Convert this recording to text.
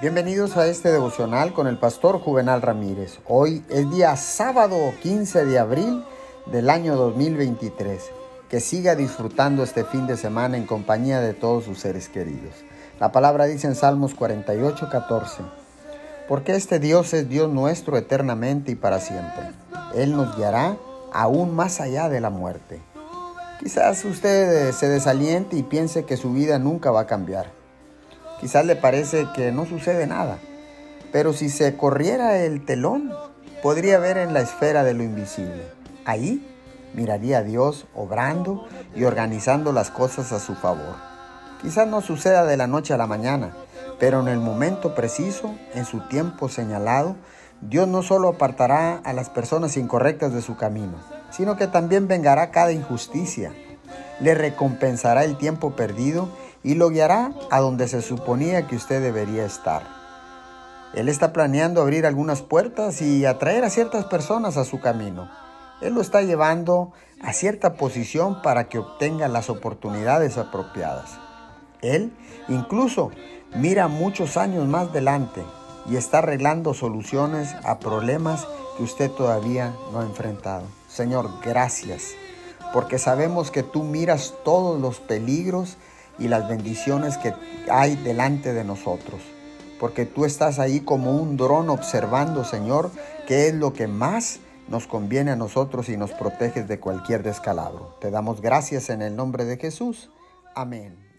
Bienvenidos a este devocional con el pastor Juvenal Ramírez. Hoy es día sábado 15 de abril del año 2023. Que siga disfrutando este fin de semana en compañía de todos sus seres queridos. La palabra dice en Salmos 48, 14. Porque este Dios es Dios nuestro eternamente y para siempre. Él nos guiará aún más allá de la muerte. Quizás usted se desaliente y piense que su vida nunca va a cambiar Quizás le parece que no sucede nada, pero si se corriera el telón, podría ver en la esfera de lo invisible. Ahí miraría a Dios obrando y organizando las cosas a su favor. Quizás no suceda de la noche a la mañana, pero en el momento preciso, en su tiempo señalado, Dios no solo apartará a las personas incorrectas de su camino, sino que también vengará cada injusticia, le recompensará el tiempo perdido y lo guiará a donde se suponía que usted debería estar. Él está planeando abrir algunas puertas y atraer a ciertas personas a su camino. Él lo está llevando a cierta posición para que obtenga las oportunidades apropiadas. Él incluso mira muchos años más delante y está arreglando soluciones a problemas que usted todavía no ha enfrentado. Señor, gracias, porque sabemos que tú miras todos los peligros y las bendiciones que hay delante de nosotros. Porque tú estás ahí como un dron observando, Señor, qué es lo que más nos conviene a nosotros y nos proteges de cualquier descalabro. Te damos gracias en el nombre de Jesús. Amén.